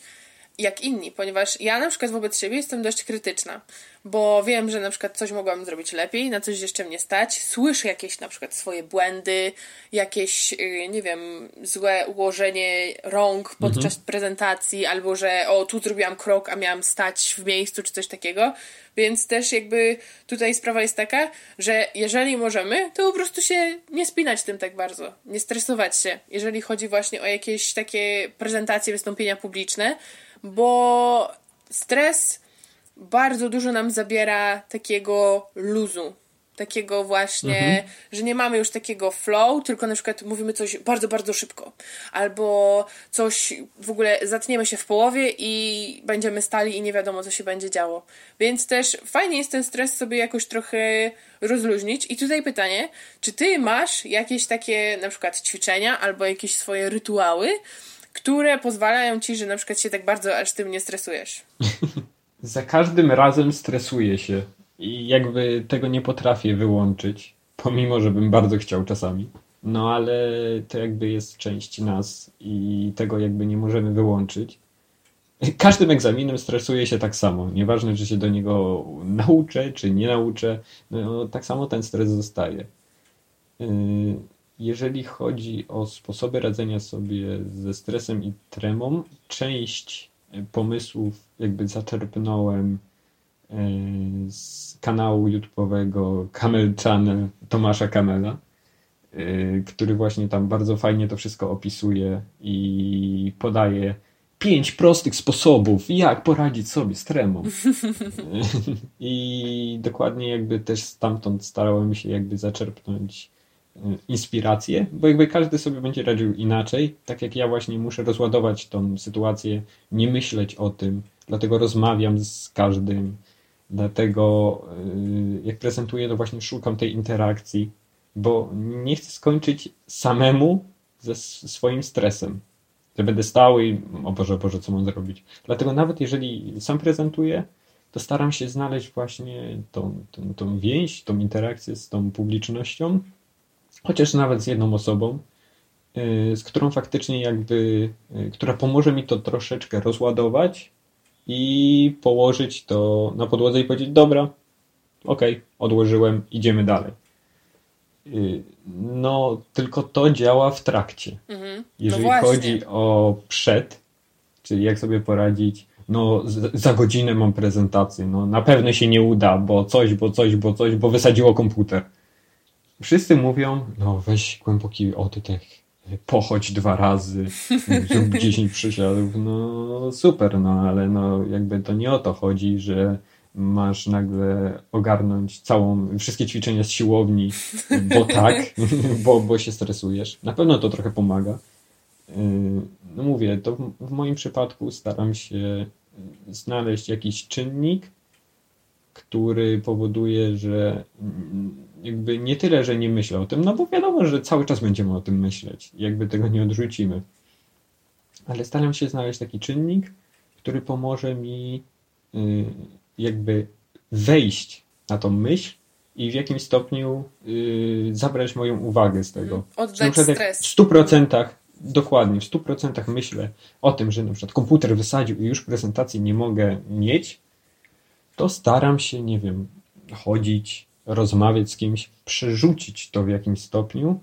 jak inni, ponieważ ja na przykład wobec siebie jestem dość krytyczna, bo wiem, że na przykład coś mogłam zrobić lepiej, na coś jeszcze mnie stać, słyszę jakieś na przykład swoje błędy, jakieś, y, nie wiem, złe ułożenie rąk podczas mhm. prezentacji, albo że o, tu zrobiłam krok, a miałam stać w miejscu, czy coś takiego, więc też jakby tutaj sprawa jest taka, że jeżeli możemy, to po prostu się nie spinać tym tak bardzo, nie stresować się, jeżeli chodzi właśnie o jakieś takie prezentacje, wystąpienia publiczne, bo stres bardzo dużo nam zabiera takiego luzu. Takiego właśnie, mhm. że nie mamy już takiego flow, tylko na przykład mówimy coś bardzo, bardzo szybko. Albo coś w ogóle zatniemy się w połowie i będziemy stali i nie wiadomo, co się będzie działo. Więc też fajnie jest ten stres sobie jakoś trochę rozluźnić. I tutaj pytanie, czy ty masz jakieś takie na przykład ćwiczenia albo jakieś swoje rytuały, które pozwalają ci, że na przykład się tak bardzo aż tym nie stresujesz? Za każdym razem stresuję się i jakby tego nie potrafię wyłączyć, pomimo, że bym bardzo chciał czasami. No ale to jakby jest część nas i tego jakby nie możemy wyłączyć. Każdym egzaminem stresuję się tak samo. Nieważne, czy się do niego nauczę, czy nie nauczę, no, tak samo ten stres zostaje. Jeżeli chodzi o sposoby radzenia sobie ze stresem i tremą, część pomysłów jakby zaczerpnąłem e, z kanału YouTube'owego Camel Channel Tomasza Kamela, e, który właśnie tam bardzo fajnie to wszystko opisuje i podaje pięć prostych sposobów, jak poradzić sobie z tremą. I dokładnie jakby też stamtąd starałem się jakby zaczerpnąć inspirację, bo jakby każdy sobie będzie radził inaczej. Tak jak ja właśnie muszę rozładować tą sytuację, nie myśleć o tym, dlatego rozmawiam z każdym, dlatego y, jak prezentuję, to właśnie szukam tej interakcji, bo nie chcę skończyć samemu ze swoim stresem. Że będę stał i o Boże, Boże, co mam zrobić. Dlatego nawet jeżeli sam prezentuję, to staram się znaleźć właśnie tą, tą, tą więź, tą interakcję z tą publicznością, chociaż nawet z jedną osobą, y, z którą faktycznie jakby, y, która pomoże mi to troszeczkę rozładować i położyć to na podłodze i powiedzieć, dobra, okej, okay, odłożyłem, idziemy dalej. Y, no, tylko to działa w trakcie. Mhm. No Jeżeli no chodzi o przed, czyli jak sobie poradzić, no za godzinę mam prezentację, no na pewno się nie uda, bo coś, bo coś, bo coś, bo wysadziło komputer wszyscy mówią, no weź głęboki oddech, pochodź dwa razy, zrób 10 przysiadów, no super, no ale no jakby to nie o to chodzi, że masz nagle ogarnąć całą, wszystkie ćwiczenia z siłowni, bo tak, bo, bo się stresujesz. Na pewno to trochę pomaga. No mówię, to w moim przypadku staram się znaleźć jakiś czynnik, który powoduje, że jakby nie tyle, że nie myślę o tym, no bo wiadomo, że cały czas będziemy o tym myśleć, jakby tego nie odrzucimy. Ale staram się znaleźć taki czynnik, który pomoże mi y, jakby wejść na tą myśl i w jakimś stopniu y, zabrać moją uwagę z tego. Mhm. Oddać stres. W 100% dokładnie, w 100% myślę o tym, że na przykład komputer wysadził i już prezentacji nie mogę mieć, to staram się, nie wiem, chodzić, rozmawiać z kimś, przerzucić to w jakimś stopniu,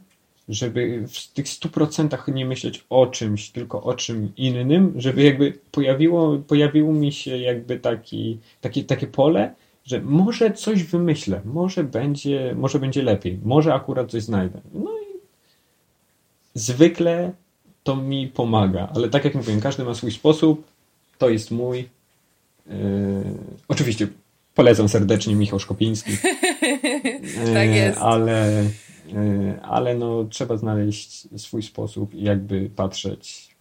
żeby w tych stu procentach nie myśleć o czymś, tylko o czym innym, żeby jakby pojawiło, pojawiło mi się jakby taki, taki, takie pole, że może coś wymyślę, może będzie, może będzie lepiej, może akurat coś znajdę. No i zwykle to mi pomaga, ale tak jak mówiłem, każdy ma swój sposób, to jest mój. Yy, oczywiście polecam serdecznie Michał Szkopiński. tak jest. Ale, ale no, trzeba znaleźć swój sposób i jakby patrzeć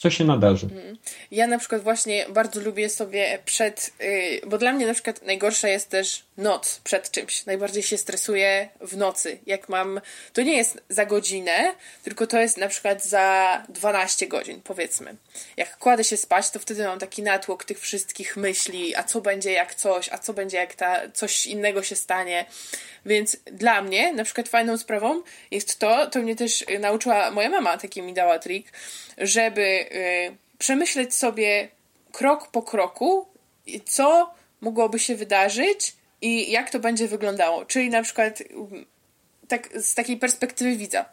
co się nadarzy. Mhm. Ja na przykład właśnie bardzo lubię sobie przed, yy, bo dla mnie na przykład najgorsza jest też noc przed czymś. Najbardziej się stresuję w nocy. Jak mam, to nie jest za godzinę, tylko to jest na przykład za 12 godzin, powiedzmy. Jak kładę się spać, to wtedy mam taki natłok tych wszystkich myśli, a co będzie jak coś, a co będzie jak ta, coś innego się stanie. Więc dla mnie na przykład fajną sprawą jest to, to mnie też nauczyła moja mama, taki mi dała trik, żeby y, przemyśleć sobie krok po kroku, co mogłoby się wydarzyć i jak to będzie wyglądało. Czyli na przykład tak, z takiej perspektywy widza.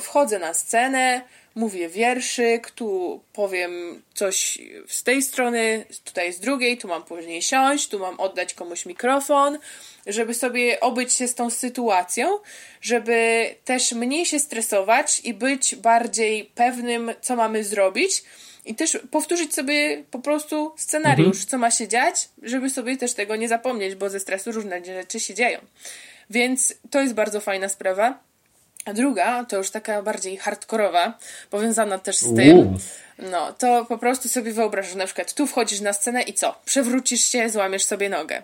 Wchodzę na scenę, mówię wierszyk, tu powiem coś z tej strony, tutaj z drugiej, tu mam później siąść, tu mam oddać komuś mikrofon, żeby sobie obyć się z tą sytuacją, żeby też mniej się stresować i być bardziej pewnym, co mamy zrobić. I też powtórzyć sobie po prostu scenariusz, mhm. co ma się dziać, żeby sobie też tego nie zapomnieć, bo ze stresu różne rzeczy się dzieją. Więc to jest bardzo fajna sprawa. A druga, to już taka bardziej hardkorowa, powiązana też z tym, no, to po prostu sobie wyobrażasz, na przykład tu wchodzisz na scenę i co? Przewrócisz się, złamiesz sobie nogę.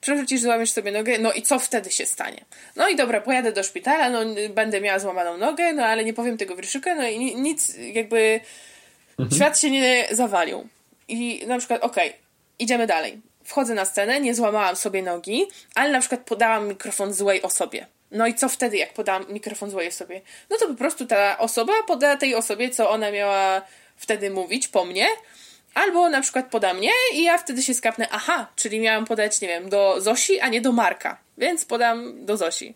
Przewrócisz, złamiesz sobie nogę, no i co wtedy się stanie? No i dobra, pojadę do szpitala, no będę miała złamaną nogę, no ale nie powiem tego wierszyka, no i nic, jakby mhm. świat się nie zawalił. I na przykład, okej, okay, idziemy dalej. Wchodzę na scenę, nie złamałam sobie nogi, ale na przykład podałam mikrofon złej osobie. No i co wtedy, jak podam mikrofon złej osobie? No to po prostu ta osoba poda tej osobie, co ona miała wtedy mówić po mnie, albo na przykład poda mnie i ja wtedy się skapnę, aha, czyli miałam podać, nie wiem, do Zosi, a nie do Marka, więc podam do Zosi.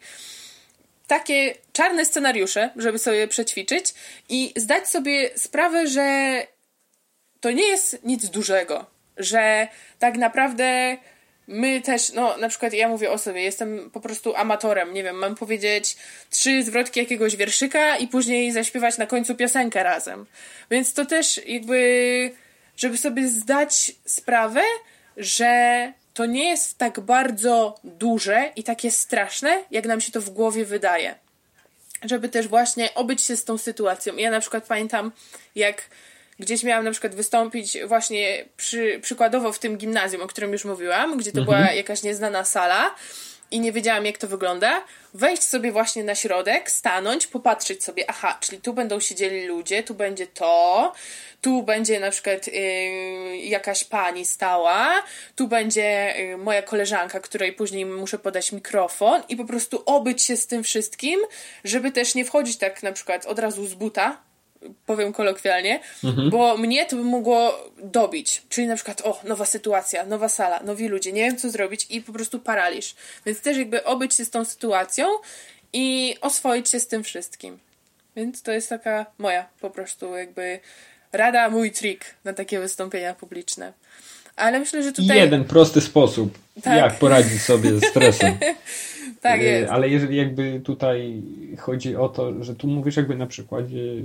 Takie czarne scenariusze, żeby sobie przećwiczyć i zdać sobie sprawę, że to nie jest nic dużego, że tak naprawdę my też, no na przykład ja mówię o sobie, jestem po prostu amatorem, nie wiem, mam powiedzieć trzy zwrotki jakiegoś wierszyka i później zaśpiewać na końcu piosenkę razem. Więc to też jakby, żeby sobie zdać sprawę, że to nie jest tak bardzo duże i takie straszne, jak nam się to w głowie wydaje. Żeby też właśnie obyć się z tą sytuacją. Ja na przykład pamiętam, jak gdzieś miałam na przykład wystąpić właśnie przy, przykładowo w tym gimnazjum, o którym już mówiłam, gdzie to mhm. była jakaś nieznana sala i nie wiedziałam, jak to wygląda, wejść sobie właśnie na środek, stanąć, popatrzeć sobie, aha, czyli tu będą siedzieli ludzie, tu będzie to, tu będzie na przykład yy, jakaś pani stała, tu będzie yy, moja koleżanka, której później muszę podać mikrofon i po prostu obyć się z tym wszystkim, żeby też nie wchodzić tak na przykład od razu z buta, powiem kolokwialnie, mhm. bo mnie to by mogło dobić. Czyli na przykład, o, nowa sytuacja, nowa sala, nowi ludzie, nie wiem co zrobić i po prostu paraliż. Więc też jakby obyć się z tą sytuacją i oswoić się z tym wszystkim. Więc to jest taka moja po prostu jakby rada, mój trik na takie wystąpienia publiczne. Ale myślę, że tutaj... Jeden prosty sposób, tak. jak poradzić sobie z stresem. tak y, jest. Ale jeżeli jakby tutaj chodzi o to, że tu mówisz jakby na przykładzie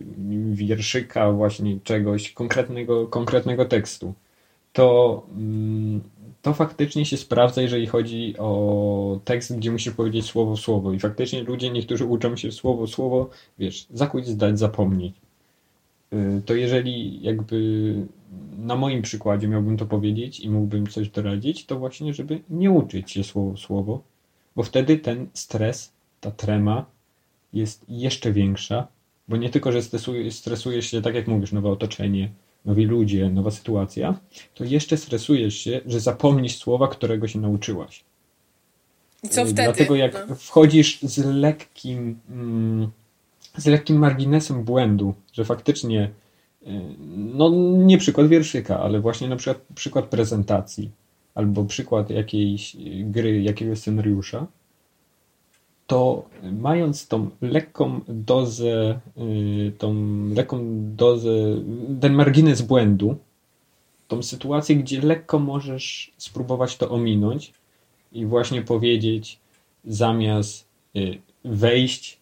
wierszyka właśnie czegoś, konkretnego, konkretnego tekstu, to, mm, to faktycznie się sprawdza, jeżeli chodzi o tekst, gdzie musisz powiedzieć słowo słowo i faktycznie ludzie, niektórzy uczą się słowo słowo, wiesz, zakuć, zdać, zapomnieć. Y, to jeżeli jakby na moim przykładzie miałbym to powiedzieć i mógłbym coś doradzić, to właśnie, żeby nie uczyć się słowo słowo, bo wtedy ten stres, ta trema jest jeszcze większa, bo nie tylko, że stresuje, stresujesz się, tak jak mówisz, nowe otoczenie, nowi ludzie, nowa sytuacja, to jeszcze stresujesz się, że zapomnisz słowa, którego się nauczyłaś. I co wtedy? Dlatego jak no. wchodzisz z lekkim, mm, z lekkim marginesem błędu, że faktycznie, y, no nie przykład wierszyka, ale właśnie na przykład przykład prezentacji, albo przykład jakiejś gry, jakiegoś scenariusza, to mając tą lekką dozę, y, tą lekką dozę, ten margines błędu, tą sytuację, gdzie lekko możesz spróbować to ominąć i właśnie powiedzieć zamiast y, wejść,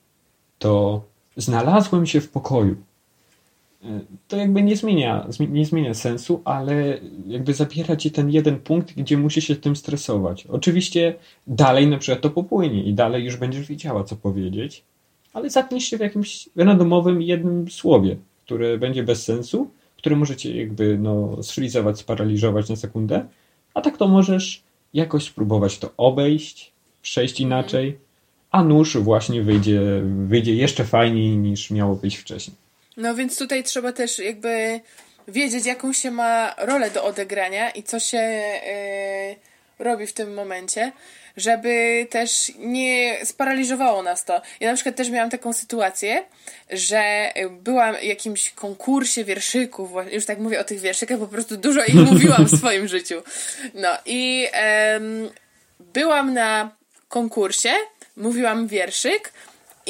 to znalazłem się w pokoju. To jakby nie zmienia, nie zmienia sensu, ale jakby zabiera ci ten jeden punkt, gdzie musisz się tym stresować. Oczywiście dalej na przykład to popłynie i dalej już będziesz wiedziała, co powiedzieć, ale zatniesz się w jakimś randomowym jednym słowie, które będzie bez sensu, które możecie jakby no, sfrizować, sparaliżować na sekundę, a tak to możesz jakoś spróbować to obejść, przejść inaczej, a nóż właśnie wyjdzie, wyjdzie jeszcze fajniej niż miało być wcześniej. No więc tutaj trzeba też jakby wiedzieć, jaką się ma rolę do odegrania i co się yy, robi w tym momencie, żeby też nie sparaliżowało nas to. Ja na przykład też miałam taką sytuację, że byłam w jakimś konkursie wierszyków, już tak mówię o tych wierszykach, po prostu dużo ich mówiłam w swoim życiu. No i yy, byłam na konkursie, mówiłam wierszyk,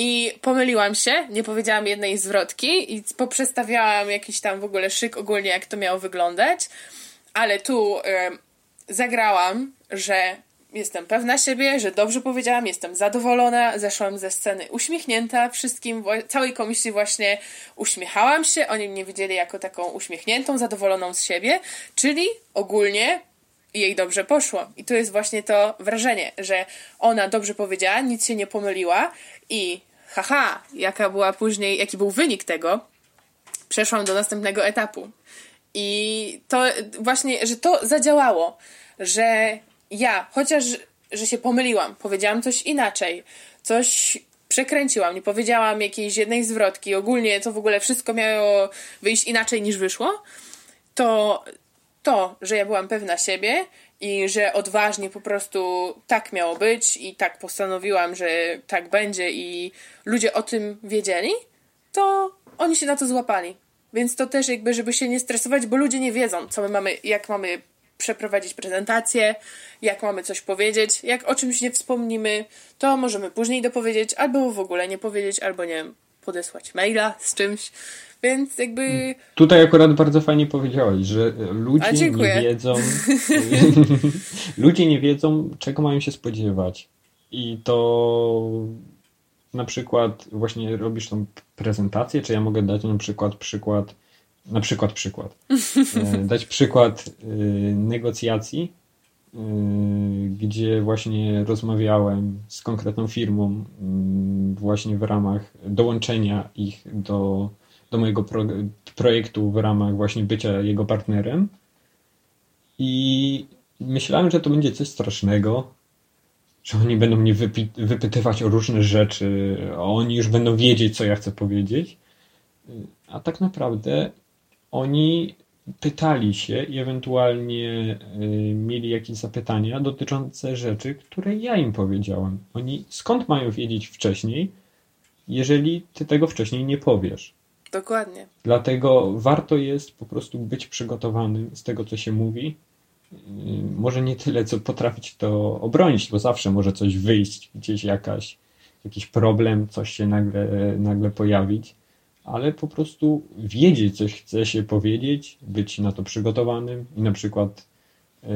i pomyliłam się, nie powiedziałam jednej zwrotki i poprzestawiałam jakiś tam w ogóle szyk ogólnie, jak to miało wyglądać. Ale tu y, zagrałam, że jestem pewna siebie, że dobrze powiedziałam, jestem zadowolona, zeszłam ze sceny uśmiechnięta, wszystkim, całej komisji właśnie uśmiechałam się, oni mnie widzieli jako taką uśmiechniętą, zadowoloną z siebie, czyli ogólnie jej dobrze poszło. I tu jest właśnie to wrażenie, że ona dobrze powiedziała, nic się nie pomyliła i haha, jaka była później, jaki był wynik tego, przeszłam do następnego etapu. I to właśnie, że to zadziałało, że ja, chociaż, że się pomyliłam, powiedziałam coś inaczej, coś przekręciłam, nie powiedziałam jakiejś jednej zwrotki, ogólnie to w ogóle wszystko miało wyjść inaczej niż wyszło, to to, że ja byłam pewna siebie i że odważnie po prostu tak miało być i tak postanowiłam, że tak będzie i ludzie o tym wiedzieli, to oni się na to złapali. Więc to też jakby, żeby się nie stresować, bo ludzie nie wiedzą, co my mamy, jak mamy przeprowadzić prezentację, jak mamy coś powiedzieć. Jak o czymś nie wspomnimy, to możemy później dopowiedzieć, albo w ogóle nie powiedzieć, albo nie wiem, podesłać maila z czymś. Więc jakby. Tutaj akurat bardzo fajnie powiedziałeś, że ludzie nie wiedzą. ludzie nie wiedzą, czego mają się spodziewać. I to na przykład właśnie robisz tą prezentację, czy ja mogę dać na przykład przykład, na przykład przykład, e, dać przykład e, negocjacji, e, gdzie właśnie rozmawiałem z konkretną firmą mm, właśnie w ramach dołączenia ich do do mojego pro, projektu w ramach właśnie bycia jego partnerem. I myślałem, że to będzie coś strasznego, że oni będą mnie wypytywać o różne rzeczy, a oni już będą wiedzieć, co ja chcę powiedzieć. A tak naprawdę oni pytali się i ewentualnie y, mieli jakieś zapytania dotyczące rzeczy, które ja im powiedziałem. Oni skąd mają wiedzieć wcześniej, jeżeli ty tego wcześniej nie powiesz? Dokładnie. Dlatego warto jest po prostu być przygotowanym z tego, co się mówi. Może nie tyle, co potrafić to obronić, bo zawsze może coś wyjść, gdzieś jakaś, jakiś problem, coś się nagle, nagle pojawić, ale po prostu wiedzieć, coś chce się powiedzieć, być na to przygotowanym i na przykład y,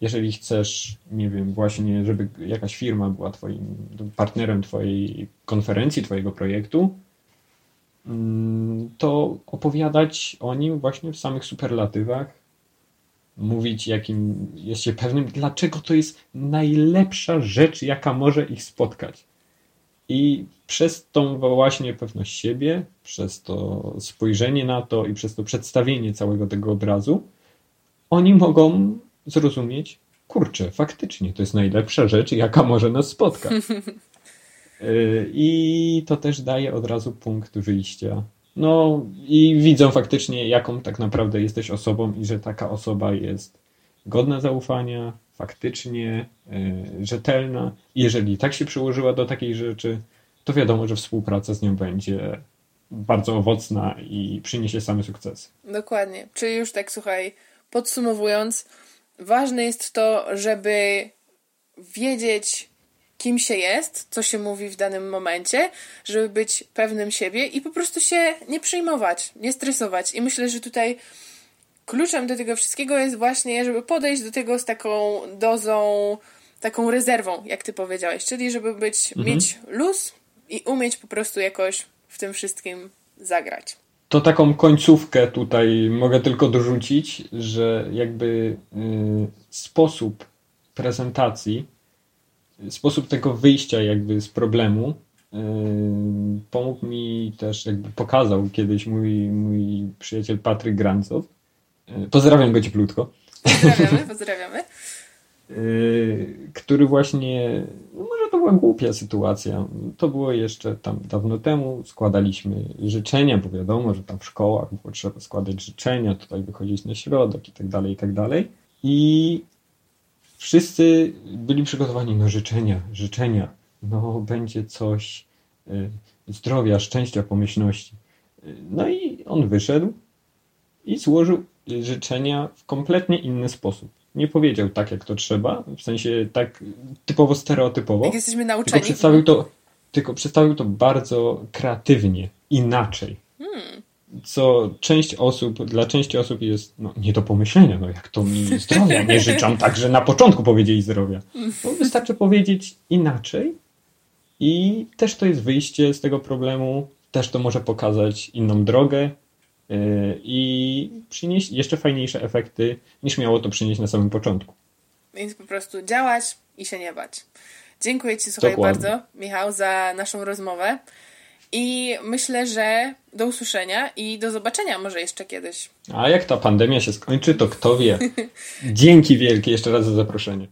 jeżeli chcesz, nie wiem, właśnie, żeby jakaś firma była twoim partnerem twojej konferencji, twojego projektu, to opowiadać o nim właśnie w samych superlatywach, mówić, jakim jest się pewnym, dlaczego to jest najlepsza rzecz, jaka może ich spotkać. I przez tą właśnie pewność siebie, przez to spojrzenie na to i przez to przedstawienie całego tego obrazu, oni mogą zrozumieć, kurczę, faktycznie to jest najlepsza rzecz, jaka może nas spotkać. I to też daje od razu punkt wyjścia. No i widzą faktycznie, jaką tak naprawdę jesteś osobą i że taka osoba jest godna zaufania, faktycznie yy, rzetelna. Jeżeli tak się przyłożyła do takiej rzeczy, to wiadomo, że współpraca z nią będzie bardzo owocna i przyniesie same sukcesy. Dokładnie. Czyli już tak, słuchaj, podsumowując, ważne jest to, żeby wiedzieć, kim się jest, co się mówi w danym momencie, żeby być pewnym siebie i po prostu się nie przejmować, nie stresować. I myślę, że tutaj kluczem do tego wszystkiego jest właśnie, żeby podejść do tego z taką dozą, taką rezerwą, jak ty powiedziałeś, czyli żeby być, mhm. mieć luz i umieć po prostu jakoś w tym wszystkim zagrać. to taką końcówkę tutaj mogę tylko dorzucić, że jakby y, sposób prezentacji, sposób tego wyjścia jakby z problemu y, pomógł mi też, jakby pokazał kiedyś mój, mój przyjaciel Patryk Grancow. Y, pozdrawiam go cieplutko. Pozdrawiamy, pozdrawiamy. Y, który właśnie, no może to była głupia sytuacja. To było jeszcze tam dawno temu. Składaliśmy życzenia, bo wiadomo, że tam w szkołach było trzeba składać życzenia, tutaj wychodzić na środek i tak dalej, i tak dalej. I wszyscy byli przygotowani, no życzenia, życzenia. No będzie coś y, zdrowia, szczęścia, pomyślności. Y, no i on wyszedł i złożył życzenia w kompletnie inny sposób nie powiedział tak, jak to trzeba, w sensie tak typowo stereotypowo. Jak jesteśmy nauczeni. Tylko przedstawił to, tylko przedstawił to bardzo kreatywnie, inaczej. Hmm. Co część osób, dla części osób jest no, nie do pomyślenia, no jak to mi zdrowia nie życzą, tak, że na początku powiedzieli zdrowia. No, wystarczy powiedzieć inaczej i też to jest wyjście z tego problemu, też to może pokazać inną drogę, Y, i przynieść jeszcze fajniejsze efekty niż miało to przynieść na samym początku. Więc po prostu działać i się nie bać. Dziękuję Ci, słuchaj, Dokładnie. bardzo, Michał, za naszą rozmowę. I myślę, że do usłyszenia i do zobaczenia może jeszcze kiedyś. A jak ta pandemia się skończy, to kto wie. Dzięki wielkie jeszcze raz za zaproszenie.